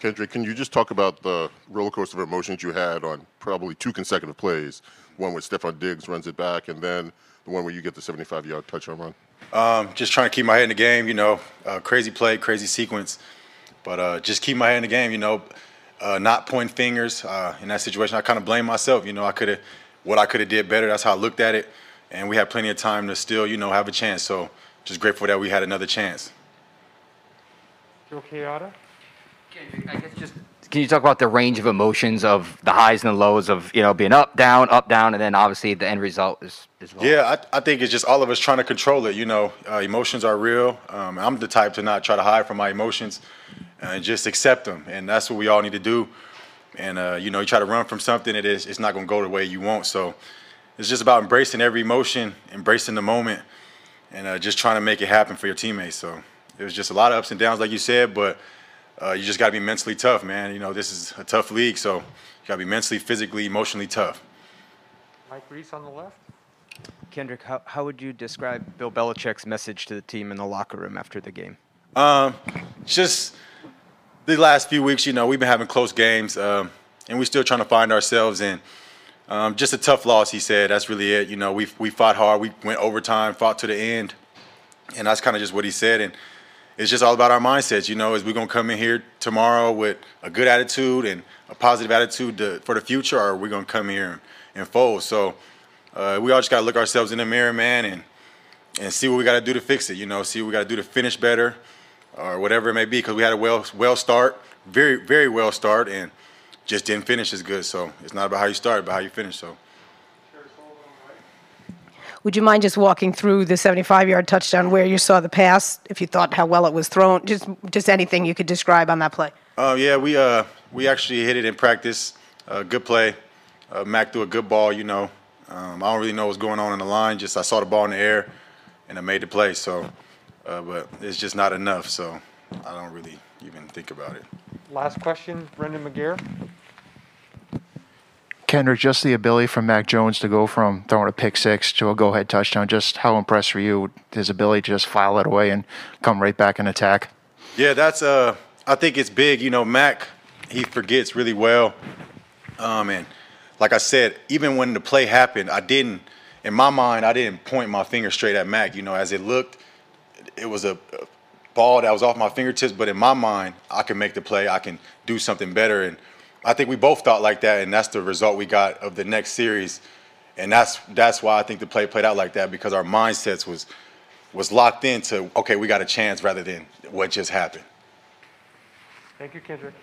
Kendrick, can you just talk about the roller coaster of emotions you had on probably two consecutive plays? One where Trevon Diggs runs it back, and then the one where you get the 75-yard touchdown run. Um, just trying to keep my head in the game. You know, uh, crazy play, crazy sequence, but uh, just keep my head in the game. You know, uh, not pointing fingers uh, in that situation. I kind of blame myself. You know, I could have what I could have did better. That's how I looked at it, and we had plenty of time to still, you know, have a chance. So just grateful that we had another chance. Joe Chiara? Just can you talk about the range of emotions of the highs and the lows of you know being up, down, up, down, and then obviously the end result is as well. Yeah, I, I think it's just all of us trying to control it. You know, uh, emotions are real. Um, I'm the type to not try to hide from my emotions and just accept them, and that's what we all need to do. And uh, you know, you try to run from something, it is it's not going to go the way you want. So it's just about embracing every emotion, embracing the moment, and uh, just trying to make it happen for your teammates. So it was just a lot of ups and downs, like you said, but uh, you just got to be mentally tough, man. You know, this is a tough league, so you got to be mentally, physically, emotionally tough. Mike Reiss on the left? Kendrick, how, how would you describe Bill Belichick's message to the team in the locker room after the game? Um, just the last few weeks, you know, we've been having close games, um, and we're still trying to find ourselves. And um, just a tough loss, he said. That's really it. You know, we we fought hard. We went overtime, fought to the end, and that's kind of just what he said. And it's just all about our mindsets. You know, is we gonna come in here tomorrow with a good attitude and a positive attitude to, for the future, or are we gonna come here and, fold? So uh, we all just gotta look ourselves in the mirror, man, and and see what we gotta do to fix it. You know, see what we gotta do to finish better, or whatever it may be, because we had a well well start, very very well start, and just didn't finish as good. So it's not about how you start, but how you finish. So. Would you mind just walking through the 75-yard touchdown where you saw the pass, if you thought how well it was thrown, just just anything you could describe on that play? Uh, yeah, we uh we actually hit it in practice. Uh, good play. Uh, Mac threw a good ball. You know, um, I don't really know what's going on in the line. Just I saw the ball in the air, and I made the play. So, uh, but it's just not enough. So I don't really even think about it. Last question, Brendan McGair? Kendrick, just the ability from Mac Jones to go from throwing a pick six to a go-ahead touchdown. Just how impressed were you with his ability to just file it away and come right back and attack? Yeah, that's uh I think it's big. You know, Mac he forgets really well. Um and like I said, even when the play happened, I didn't in my mind I didn't point my finger straight at Mac. You know, as it looked, it was a ball that was off my fingertips, but in my mind, I can make the play, I can do something better. And I think we both thought like that, and that's the result we got of the next series. And that's that's why I think the play played out like that because our mindsets was was locked into okay, we got a chance rather than what just happened. Thank you, Kendrick.